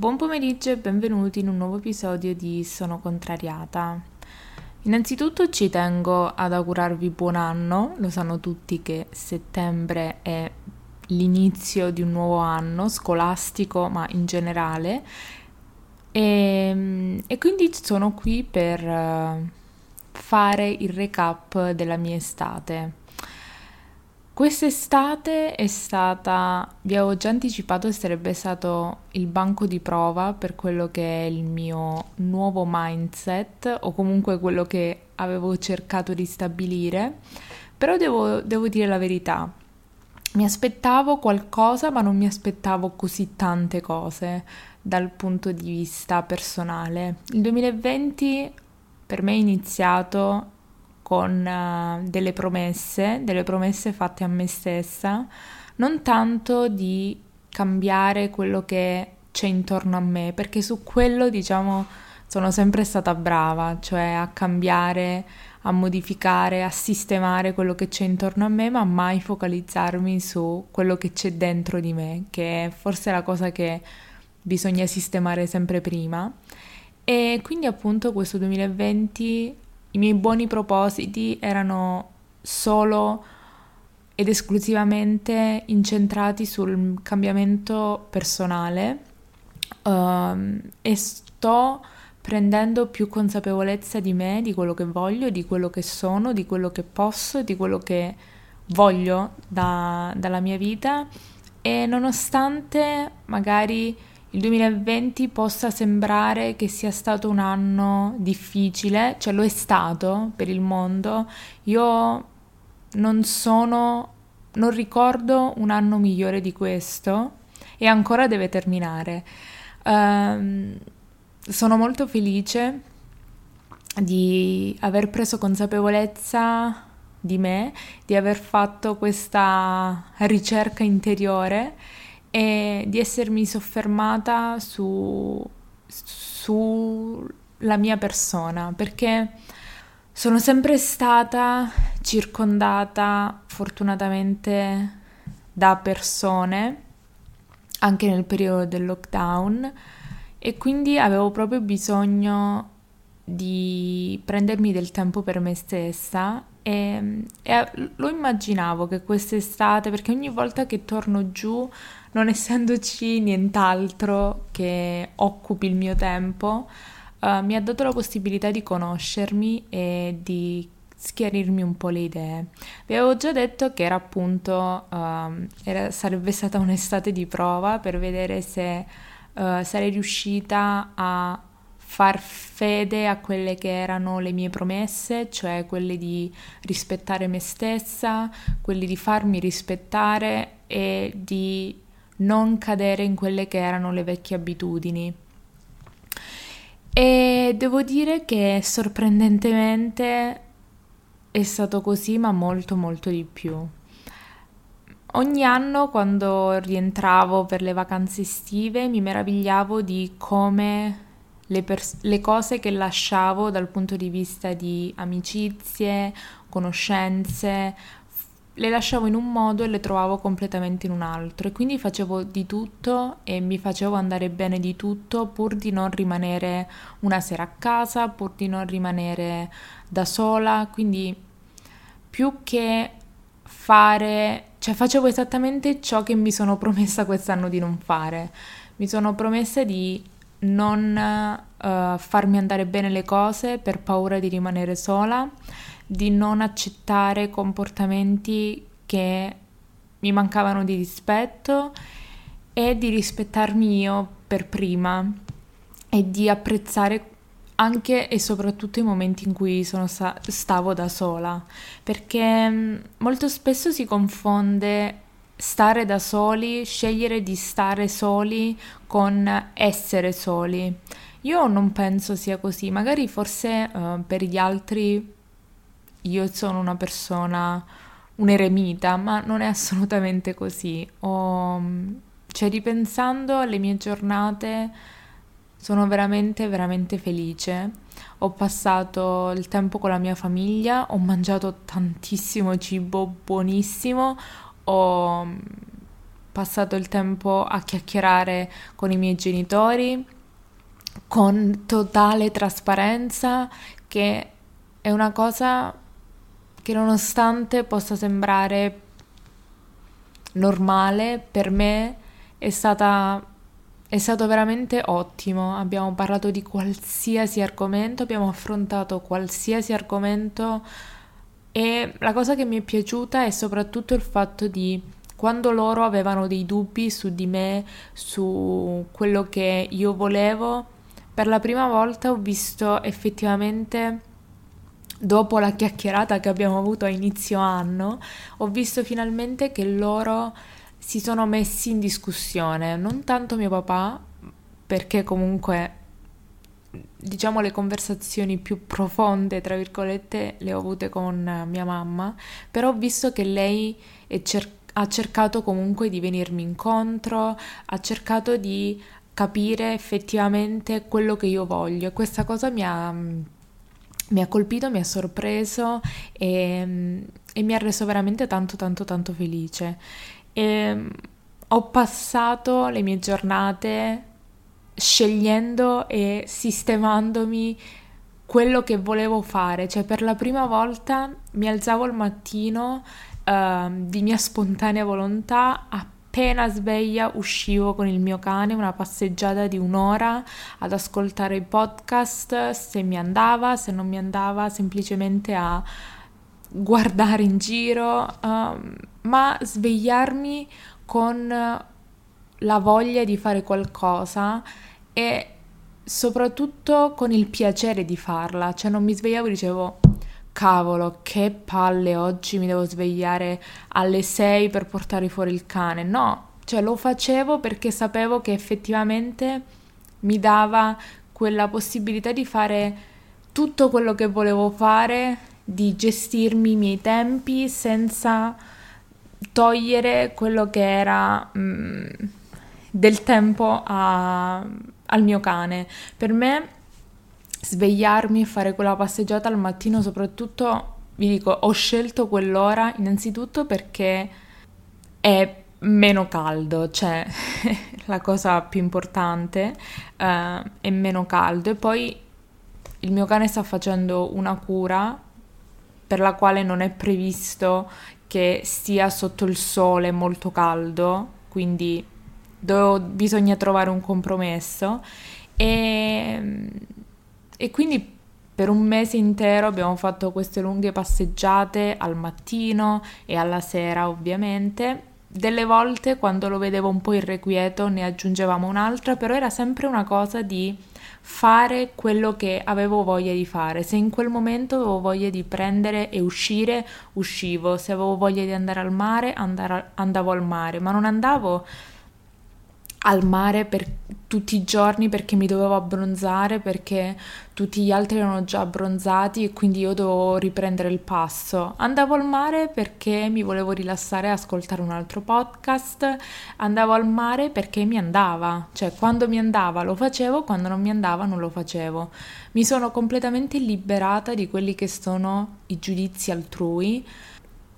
Buon pomeriggio e benvenuti in un nuovo episodio di Sono contrariata. Innanzitutto ci tengo ad augurarvi buon anno, lo sanno tutti che settembre è l'inizio di un nuovo anno scolastico, ma in generale, e, e quindi sono qui per eh, fare il recap della mia estate. Quest'estate è stata, vi avevo già anticipato, sarebbe stato il banco di prova per quello che è il mio nuovo mindset o comunque quello che avevo cercato di stabilire, però devo, devo dire la verità, mi aspettavo qualcosa ma non mi aspettavo così tante cose dal punto di vista personale. Il 2020 per me è iniziato con uh, delle promesse, delle promesse fatte a me stessa, non tanto di cambiare quello che c'è intorno a me, perché su quello, diciamo, sono sempre stata brava, cioè a cambiare, a modificare, a sistemare quello che c'è intorno a me, ma mai focalizzarmi su quello che c'è dentro di me, che è forse la cosa che bisogna sistemare sempre prima. E quindi appunto questo 2020 i miei buoni propositi erano solo ed esclusivamente incentrati sul cambiamento personale um, e sto prendendo più consapevolezza di me, di quello che voglio, di quello che sono, di quello che posso, di quello che voglio da, dalla mia vita. E nonostante magari il 2020 possa sembrare che sia stato un anno difficile, cioè lo è stato per il mondo, io non sono, non ricordo un anno migliore di questo e ancora deve terminare. Um, sono molto felice di aver preso consapevolezza di me, di aver fatto questa ricerca interiore e di essermi soffermata su, sulla mia persona, perché sono sempre stata circondata fortunatamente da persone, anche nel periodo del lockdown, e quindi avevo proprio bisogno di prendermi del tempo per me stessa e, e, lo immaginavo che quest'estate, perché ogni volta che torno giù non essendoci nient'altro che occupi il mio tempo, uh, mi ha dato la possibilità di conoscermi e di schiarirmi un po' le idee. Vi avevo già detto che era appunto, uh, era, sarebbe stata un'estate di prova per vedere se uh, sarei riuscita a far fede a quelle che erano le mie promesse, cioè quelle di rispettare me stessa, quelle di farmi rispettare e di non cadere in quelle che erano le vecchie abitudini. E devo dire che sorprendentemente è stato così, ma molto molto di più. Ogni anno quando rientravo per le vacanze estive mi meravigliavo di come le, pers- le, cose che lasciavo dal punto di vista di amicizie, conoscenze, le lasciavo in un modo e le trovavo completamente in un altro e quindi facevo di tutto e mi facevo andare bene di tutto pur di non rimanere una sera a casa, pur di non rimanere da sola, quindi più che fare, cioè facevo esattamente ciò che mi sono promessa quest'anno di non fare. Mi sono promessa di non uh, farmi andare bene le cose per paura di rimanere sola di non accettare comportamenti che mi mancavano di rispetto e di rispettarmi io per prima e di apprezzare anche e soprattutto i momenti in cui sta- stavo da sola, perché mm, molto spesso si confonde stare da soli, scegliere di stare soli con essere soli. Io non penso sia così, magari forse uh, per gli altri io sono una persona, un eremita, ma non è assolutamente così. Ho, cioè, ripensando alle mie giornate, sono veramente, veramente felice. Ho passato il tempo con la mia famiglia, ho mangiato tantissimo cibo buonissimo, ho passato il tempo a chiacchierare con i miei genitori con totale trasparenza che è una cosa che nonostante possa sembrare normale, per me è stata è stato veramente ottimo, abbiamo parlato di qualsiasi argomento, abbiamo affrontato qualsiasi argomento e la cosa che mi è piaciuta è soprattutto il fatto di quando loro avevano dei dubbi su di me, su quello che io volevo, per la prima volta ho visto effettivamente dopo la chiacchierata che abbiamo avuto a inizio anno, ho visto finalmente che loro si sono messi in discussione, non tanto mio papà, perché comunque diciamo le conversazioni più profonde, tra virgolette, le ho avute con mia mamma, però ho visto che lei cer- ha cercato comunque di venirmi incontro, ha cercato di capire effettivamente quello che io voglio e questa cosa mi ha, mi ha colpito, mi ha sorpreso e, e, mi ha reso veramente tanto tanto tanto felice. E, ho passato le mie giornate scegliendo e sistemandomi quello che volevo fare, cioè per la prima volta mi alzavo al mattino uh, di mia spontanea volontà appena sveglia uscivo con il mio cane una passeggiata di un'ora ad ascoltare i podcast se mi andava, se non mi andava, semplicemente a guardare in giro, um, ma svegliarmi con la voglia di fare qualcosa e soprattutto con il piacere di farla, cioè non mi svegliavo e dicevo cavolo, che palle oggi mi devo svegliare alle 6 per portare fuori il cane. No, cioè lo facevo perché sapevo che effettivamente mi dava quella possibilità di fare tutto quello che volevo fare, di gestirmi i miei tempi senza togliere quello che era mh, mm, del tempo a, al mio cane. Per me svegliarmi e fare quella passeggiata al mattino, soprattutto vi dico, ho scelto quell'ora innanzitutto perché è meno caldo, cioè la cosa più importante uh, è meno caldo e poi il mio cane sta facendo una cura per la quale non è previsto che stia sotto il sole molto caldo, quindi do- bisogna trovare un compromesso e e quindi per un mese intero abbiamo fatto queste lunghe passeggiate al mattino e alla sera ovviamente. Delle volte quando lo vedevo un po' irrequieto ne aggiungevamo un'altra, però era sempre una cosa di fare quello che avevo voglia di fare. Se in quel momento avevo voglia di prendere e uscire, uscivo. Se avevo voglia di andare al mare, andavo al mare, ma non andavo al mare per tutti i giorni perché mi dovevo abbronzare, perché tutti gli altri erano già abbronzati e quindi io dovevo riprendere il passo. Andavo al mare perché mi volevo rilassare e ascoltare un altro podcast, andavo al mare perché mi andava, cioè quando mi andava lo facevo, quando non mi andava non lo facevo. Mi sono completamente liberata di quelli che sono i giudizi altrui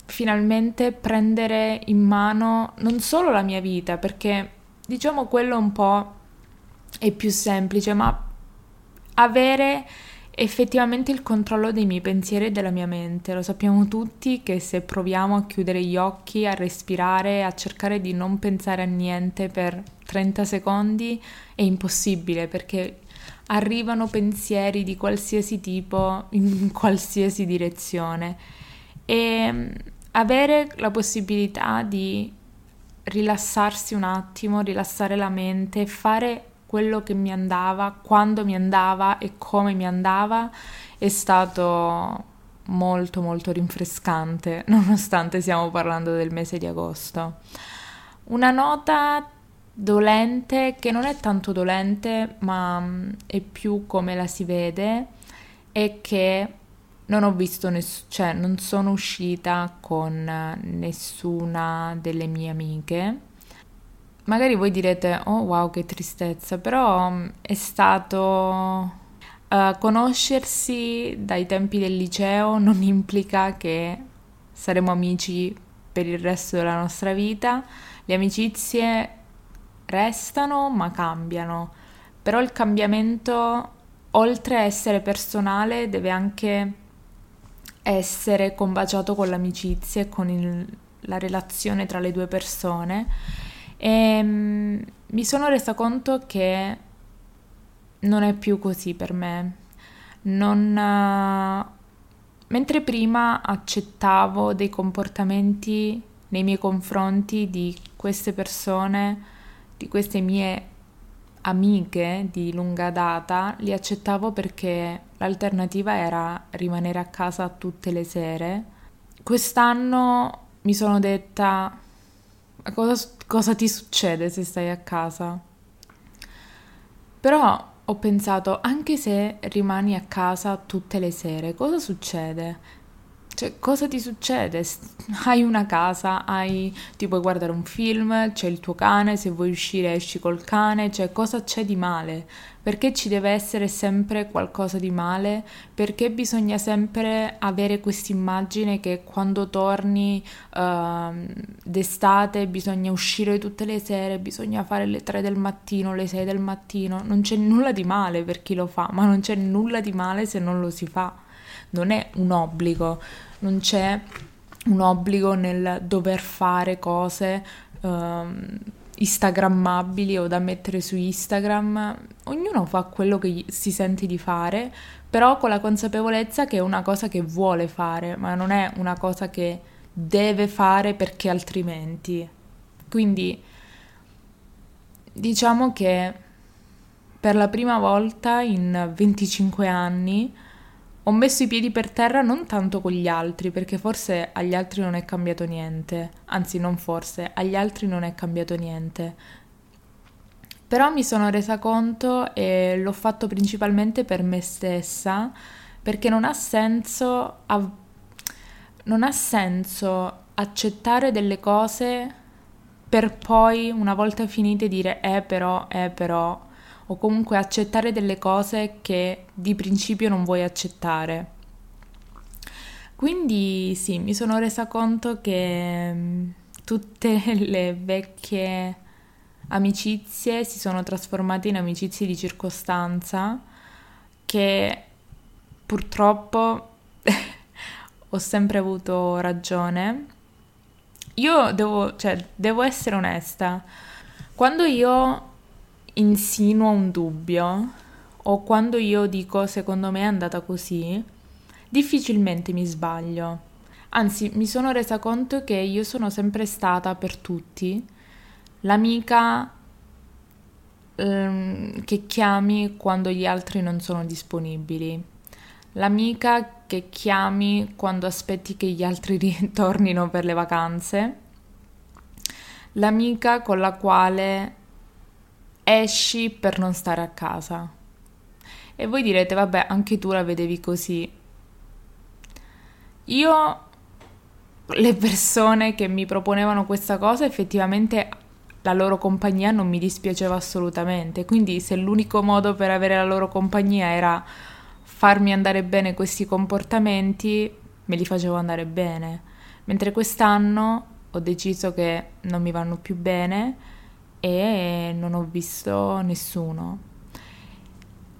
finalmente prendere in mano non solo la mia vita, perché diciamo quello un po' è più semplice, ma avere effettivamente il controllo dei miei pensieri e della mia mente. Lo sappiamo tutti che se proviamo a chiudere gli occhi, a respirare, a cercare di non pensare a niente per 30 secondi è impossibile perché arrivano pensieri di qualsiasi tipo in qualsiasi direzione e mm, avere la possibilità di rilassarsi un attimo, rilassare la mente, fare quello che mi andava, quando mi andava e come mi andava è stato molto molto rinfrescante, nonostante stiamo parlando del mese di agosto. Una nota dolente, che non è tanto dolente, ma mm, è più come la si vede, è che non ho visto nessuno, cioè non sono uscita con nessuna delle mie amiche. Magari voi direte, oh wow, che tristezza, però mm, è stato uh, conoscersi dai tempi del liceo non implica che saremo amici per il resto della nostra vita Le amicizie restano ma cambiano, però il cambiamento, oltre a essere personale, deve anche essere combaciato con l'amicizia e con il, la relazione tra le due persone. E um, mi sono resa conto che non è più così per me. Non, uh, mentre prima accettavo dei comportamenti nei miei confronti di queste persone, di queste mie amiche di lunga data, li accettavo perché l'alternativa era rimanere a casa tutte le sere. Quest'anno mi sono detta cosa, cosa ti succede se stai a casa? Però ho pensato, anche se rimani a casa tutte le sere, cosa succede? Cioè, cosa ti succede? Hai una casa, hai, ti puoi guardare un film, c'è il tuo cane, se vuoi uscire esci col cane, cioè cosa c'è di male? Perché ci deve essere sempre qualcosa di male? Perché bisogna sempre avere questa immagine che quando torni uh, d'estate bisogna uscire tutte le sere, bisogna fare le 3 del mattino, le 6 del mattino? Non c'è nulla di male per chi lo fa, ma non c'è nulla di male se non lo si fa non è un obbligo, non c'è un obbligo nel dover fare cose um, instagrammabili o da mettere su Instagram. Ognuno fa quello che si sente di fare, però con la consapevolezza che è una cosa che vuole fare, ma non è una cosa che deve fare perché altrimenti. Quindi diciamo che per la prima volta in 25 anni ho messo i piedi per terra non tanto con gli altri, perché forse agli altri non è cambiato niente, anzi non forse, agli altri non è cambiato niente. Però mi sono resa conto e l'ho fatto principalmente per me stessa, perché non ha senso, av- non ha senso accettare delle cose per poi, una volta finite, dire eh però, eh però o comunque accettare delle cose che di principio non vuoi accettare. Quindi sì, mi sono resa conto che mm, tutte le vecchie amicizie si sono trasformate in amicizie di circostanza che purtroppo ho sempre avuto ragione. Io devo, cioè, devo essere onesta. Quando io insinuo un dubbio o quando io dico secondo me è andata così, difficilmente mi sbaglio. Anzi, mi sono resa conto che io sono sempre stata per tutti l'amica ehm, che chiami quando gli altri non sono disponibili, l'amica che chiami quando aspetti che gli altri ritornino per le vacanze, l'amica con la quale esci per non stare a casa. E voi direte, vabbè, anche tu la vedevi così. Io, le persone che mi proponevano questa cosa, effettivamente la loro compagnia non mi dispiaceva assolutamente. Quindi se l'unico modo per avere la loro compagnia era farmi andare bene questi comportamenti, me li facevo andare bene. Mentre quest'anno ho deciso che non mi vanno più bene e non ho visto nessuno.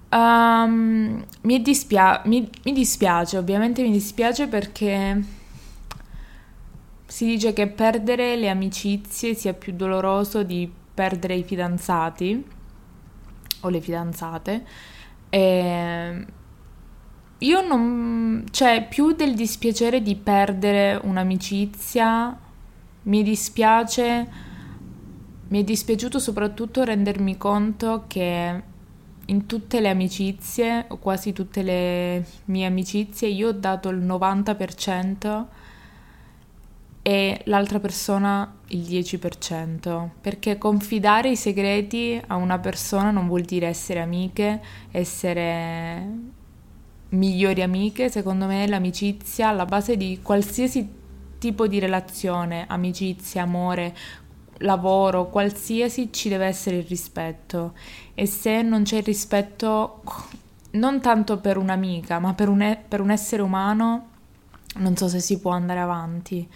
Um, mi, dispia- mi, mi dispiace, ovviamente mi dispiace perché si dice che perdere le amicizie sia più doloroso di perdere i fidanzati o le fidanzate. E io non... cioè, più del dispiacere di perdere un'amicizia, mi dispiace mi è dispiaciuto soprattutto rendermi conto che in tutte le amicizie, o quasi tutte le mie amicizie, io ho dato il 90% e l'altra persona il 10%, perché confidare i segreti a una persona non vuol dire essere amiche, essere migliori amiche, secondo me l'amicizia alla base di qualsiasi tipo di relazione, amicizia, amore, lavoro, qualsiasi, ci deve essere il rispetto. E se non c'è il rispetto, non tanto per un'amica, ma per un, per un essere umano, non so se si può andare avanti.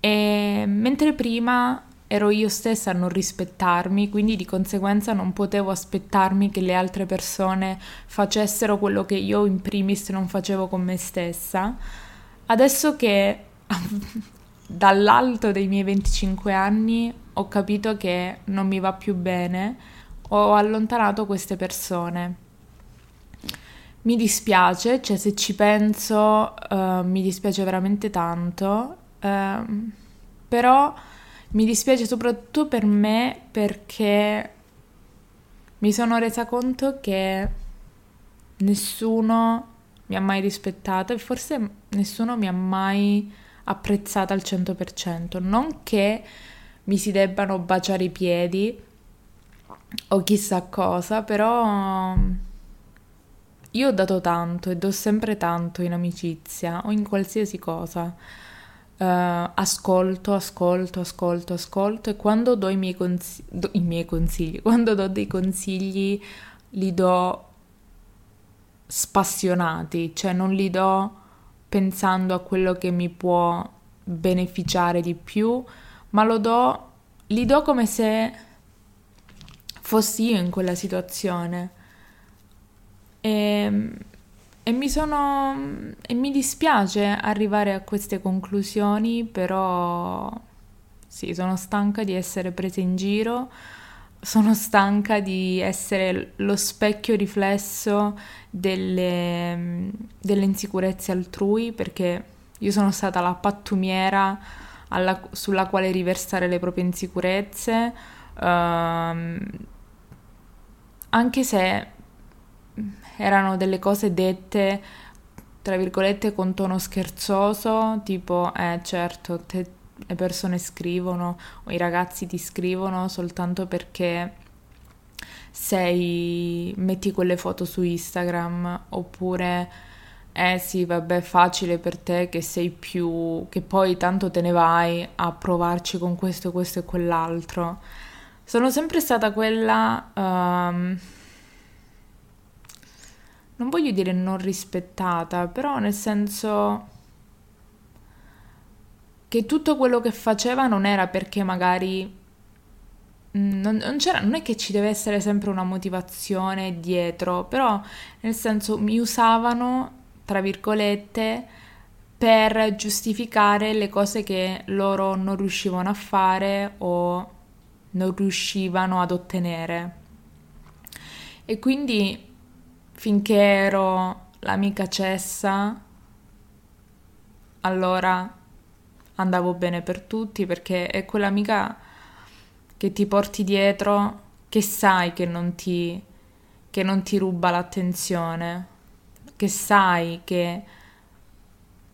E mentre prima ero io stessa a non rispettarmi, quindi di conseguenza non potevo aspettarmi che le altre persone facessero quello che io in primis non facevo con me stessa. Adesso che dall'alto dei miei 25 anni ho capito che non mi va più bene, ho allontanato queste persone. Mi dispiace, cioè se ci penso uh, mi dispiace veramente tanto, uh, però mi dispiace soprattutto per me perché mi sono resa conto che nessuno mi ha mai rispettato e forse nessuno mi ha mai apprezzata al 100%. Non che mi si debbano baciare i piedi o chissà cosa, però io ho dato tanto e do sempre tanto in amicizia o in qualsiasi cosa. Uh, ascolto, ascolto, ascolto, ascolto e quando do i miei, consigli, do i miei consigli, quando do dei consigli li do spassionati, cioè non li do pensando a quello che mi può beneficiare di più, ma lo do, li do come se fossi io in quella situazione. E ehm, e mi sono. e mi dispiace arrivare a queste conclusioni, però sì, sono stanca di essere presa in giro, sono stanca di essere lo specchio riflesso delle, delle insicurezze altrui, perché io sono stata la pattumiera alla, sulla quale riversare le proprie insicurezze. Uh, anche se erano delle cose dette tra virgolette con tono scherzoso, tipo eh certo, te, le persone scrivono o i ragazzi ti scrivono soltanto perché sei metti quelle foto su Instagram oppure eh sì, vabbè, facile per te che sei più che poi tanto te ne vai a provarci con questo, questo e quell'altro. Sono sempre stata quella um, non voglio dire non rispettata, però nel senso che tutto quello che faceva non era perché magari mm, non, non, non, è che ci deve essere sempre una motivazione dietro, però nel senso mi usavano, tra virgolette, per giustificare le cose che loro non riuscivano a fare o non riuscivano ad ottenere. E quindi finché ero l'amica cessa, allora andavo bene per tutti perché è quell'amica che ti porti dietro, che sai che non ti, che non ti ruba l'attenzione, che sai che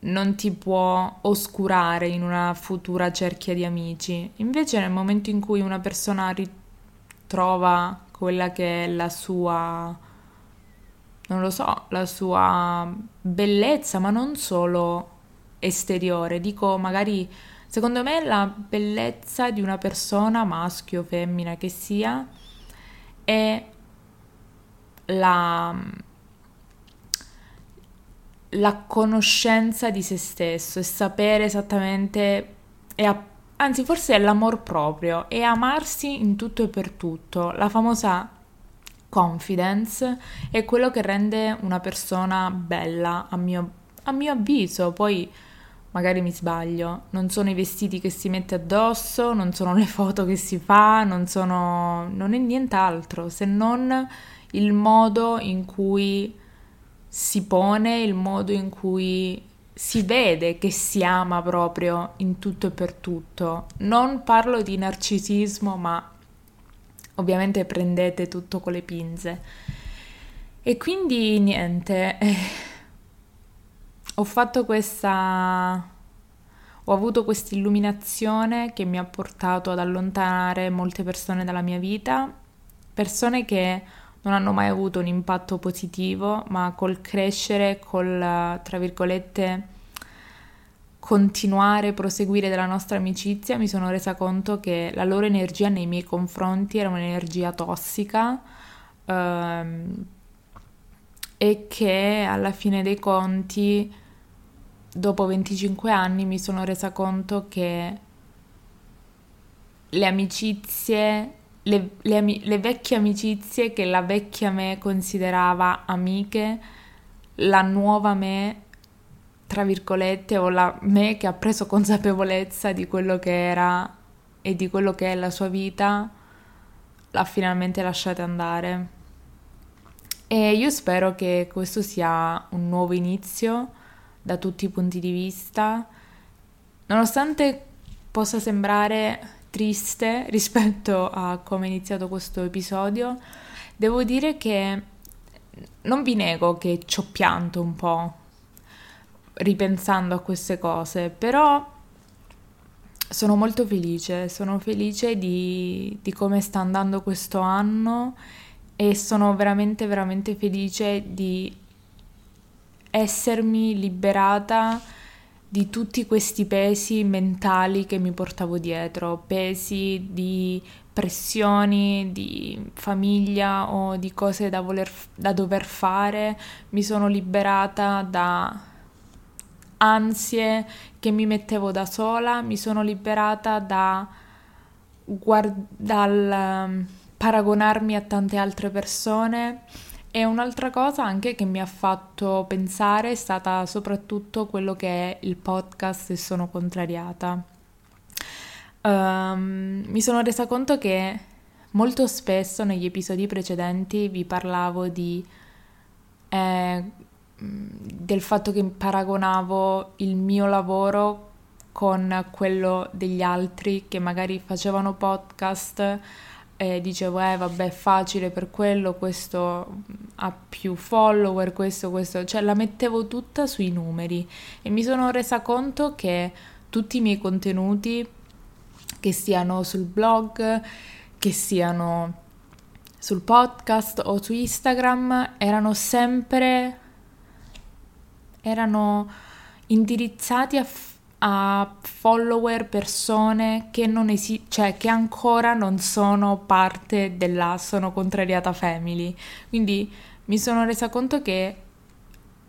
non ti può oscurare in una futura cerchia di amici. Invece nel momento in cui una persona ritrova quella che è la sua non lo so, la sua bellezza, ma non solo esteriore, dico magari secondo me la bellezza di una persona, maschio o femmina che sia, è la, la conoscenza di se stesso e sapere esattamente, e anzi forse è l'amor proprio, e amarsi in tutto e per tutto, la famosa confidence è quello che rende una persona bella, a mio, a mio avviso. Poi magari mi sbaglio, non sono i vestiti che si mette addosso, non sono le foto che si fa, non sono... non è nient'altro se non il modo in cui si pone, il modo in cui si vede che si ama proprio in tutto e per tutto. Non parlo di narcisismo, ma ovviamente prendete tutto con le pinze. E quindi niente, eh, ho fatto questa... ho avuto questa illuminazione che mi ha portato ad allontanare molte persone dalla mia vita, persone che non hanno mai avuto un impatto positivo, ma col crescere, col, tra virgolette, continuare, proseguire della nostra amicizia, mi sono resa conto che la loro energia nei miei confronti era un'energia tossica ehm, e che alla fine dei conti, dopo 25 anni, mi sono resa conto che le amicizie, le, le, le vecchie amicizie che la vecchia me considerava amiche, la nuova me tra virgolette, o la me che ha preso consapevolezza di quello che era e di quello che è la sua vita, l'ha finalmente lasciata andare. E io spero che questo sia un nuovo inizio da tutti i punti di vista, nonostante possa sembrare triste rispetto a come è iniziato questo episodio, devo dire che non vi nego che ci ho pianto un po' ripensando a queste cose, però sono molto felice, sono felice di, di come sta andando questo anno e sono veramente, veramente felice di essermi liberata di tutti questi pesi mentali che mi portavo dietro, pesi di pressioni di famiglia o di cose da, voler, da dover fare, mi sono liberata da ansie che mi mettevo da sola, mi sono liberata da guard- dal um, paragonarmi a tante altre persone. E un'altra cosa anche che mi ha fatto pensare è stata soprattutto quello che è il podcast e sono contrariata. Um, mi sono resa conto che molto spesso negli episodi precedenti vi parlavo di eh, del fatto che paragonavo il mio lavoro con quello degli altri che magari facevano podcast e dicevo eh vabbè è facile per quello, questo ha più follower, questo, questo, cioè la mettevo tutta sui numeri e mi sono resa conto che tutti i miei contenuti, che siano sul blog, che siano sul podcast o su Instagram, erano sempre erano indirizzati a, a follower, persone che, non esi- cioè, che ancora non sono parte della Sono Contrariata Family. Quindi mi sono resa conto che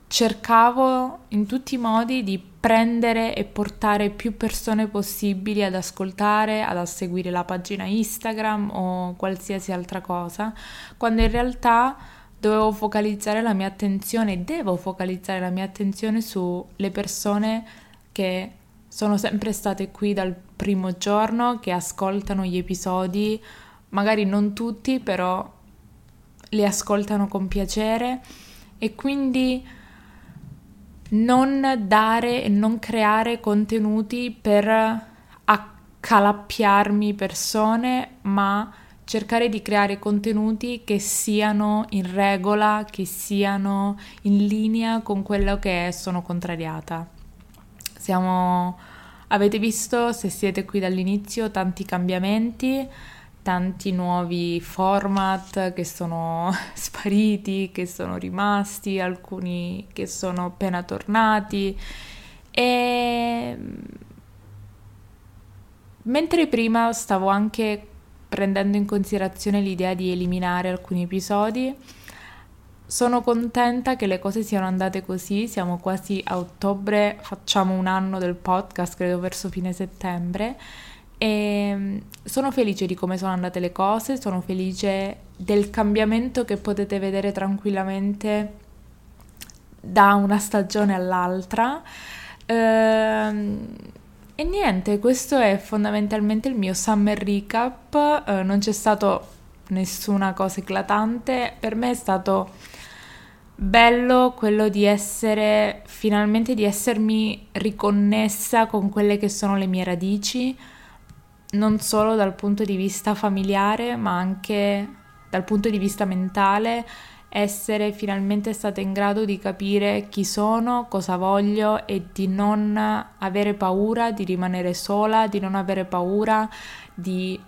cercavo in tutti i modi di prendere e portare più persone possibili ad ascoltare, ad seguire la pagina Instagram o qualsiasi altra cosa, quando in realtà dovevo focalizzare la mia attenzione, devo focalizzare la mia attenzione sulle persone che sono sempre state qui dal primo giorno, che ascoltano gli episodi, magari non tutti, però li ascoltano con piacere e quindi non dare e non creare contenuti per accalappiarmi persone, ma cercare di creare contenuti che siano in regola, che siano in linea con quello che sono contrariata. Siamo, avete visto, se siete qui dall'inizio, tanti cambiamenti, tanti nuovi format che sono spariti, che sono rimasti, alcuni che sono appena tornati e mentre prima stavo anche prendendo in considerazione l'idea di eliminare alcuni episodi. Sono contenta che le cose siano andate così, siamo quasi a ottobre, facciamo un anno del podcast, credo verso fine settembre. E mm, sono felice di come sono andate le cose, sono felice del cambiamento che potete vedere tranquillamente da una stagione all'altra. Ehm, e niente, questo è fondamentalmente il mio summer recap, eh, non c'è stato nessuna cosa eclatante, per me è stato bello quello di essere finalmente di essermi riconnessa con quelle che sono le mie radici, non solo dal punto di vista familiare, ma anche dal punto di vista mentale. Essere finalmente stata in grado di capire chi sono, cosa voglio e di non avere paura di rimanere sola, di non avere paura di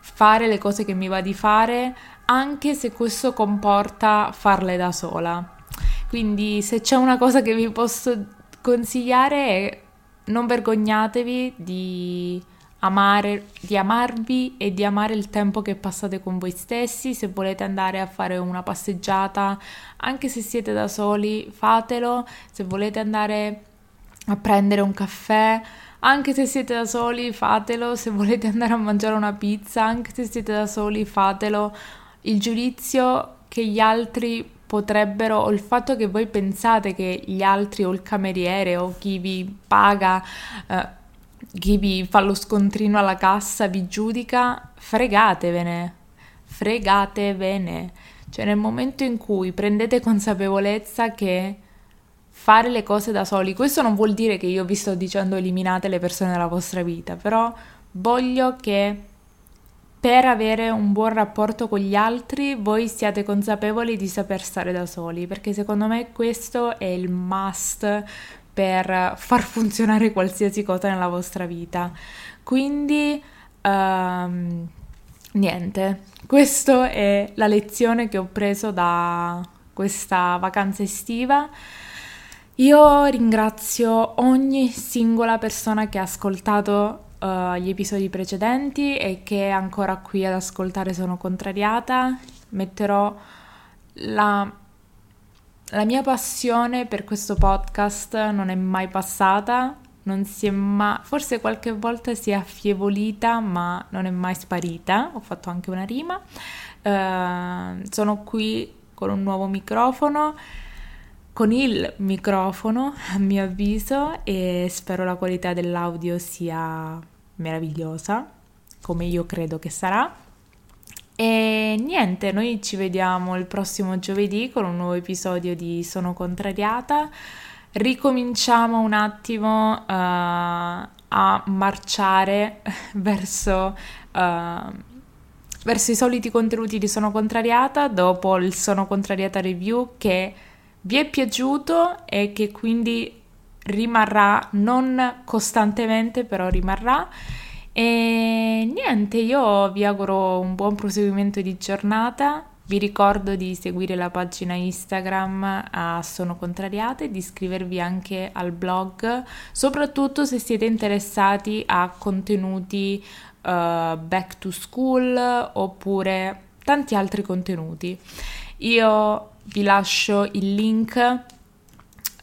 fare le cose che mi va di fare, anche se questo comporta farle da sola. Quindi se c'è una cosa che vi posso consigliare è non vergognatevi di amare, di amarvi e di amare il tempo che passate con voi stessi. Se volete andare a fare una passeggiata, anche se siete da soli, fatelo. Se volete andare a prendere un caffè, Anche se siete da soli, fatelo. Se volete andare a mangiare una pizza, anche se siete da soli, fatelo. Il giudizio che gli altri potrebbero, o il fatto che voi pensate che gli altri o il cameriere o chi vi paga, eh, chi vi fa lo scontrino alla cassa vi giudica, fregatevene, fregatevene. Cioè nel momento in cui prendete consapevolezza che fare le cose da soli, questo non vuol dire che io vi sto dicendo eliminate le persone dalla vostra vita, però voglio che per avere un buon rapporto con gli altri voi siate consapevoli di saper stare da soli, perché secondo me questo è il must per far funzionare qualsiasi cosa nella vostra vita. Quindi, um, niente, questa è la lezione che ho preso da questa vacanza estiva. Io ringrazio ogni singola persona che ha ascoltato uh, gli episodi precedenti e che ancora qui ad ascoltare sono contrariata. Metterò la, la mia passione per questo podcast non è mai passata, non si è mai, forse qualche volta si è affievolita, ma non è mai sparita. Ho fatto anche una rima. Uh, sono qui con un nuovo microfono con il microfono a mio avviso e spero la qualità dell'audio sia meravigliosa come io credo che sarà. E niente noi ci vediamo il prossimo giovedì con un nuovo episodio di Sono contrariata. Ricominciamo un attimo uh, a marciare verso uh, verso i soliti contenuti di Sono contrariata dopo il Sono contrariata review che vi è piaciuto e che quindi rimarrà non costantemente, però rimarrà. E niente, io vi auguro un buon proseguimento di giornata. Vi ricordo di seguire la pagina Instagram a Sono Contrariate di iscrivervi anche al blog, soprattutto se siete interessati a contenuti uh, back to school oppure tanti altri contenuti. Io vi lascio il link uh,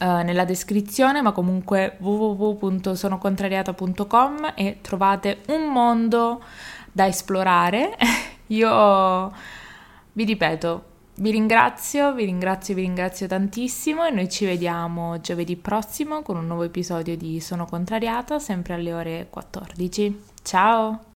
nella descrizione, ma comunque www.sonocontrariata.com e trovate un mondo da esplorare. Io vi ripeto, vi ringrazio, vi ringrazio, vi ringrazio tantissimo e noi ci vediamo giovedì prossimo con un nuovo episodio di Sono Contrariata, sempre alle ore 14. Ciao!